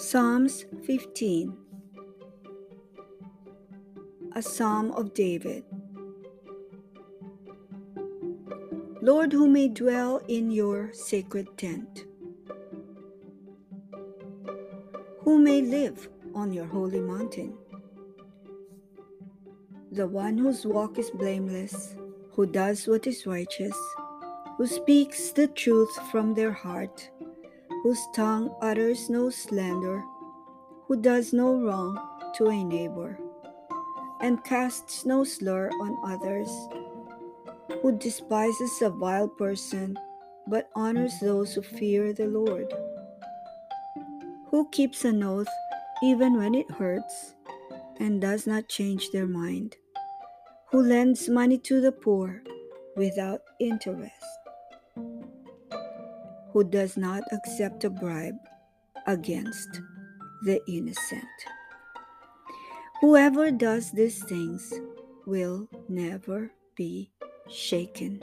Psalms 15 A Psalm of David. Lord, who may dwell in your sacred tent, who may live on your holy mountain, the one whose walk is blameless, who does what is righteous, who speaks the truth from their heart whose tongue utters no slander, who does no wrong to a neighbor, and casts no slur on others, who despises a vile person, but honors those who fear the Lord, who keeps an oath even when it hurts, and does not change their mind, who lends money to the poor without interest who does not accept a bribe against the innocent. Whoever does these things will never be shaken.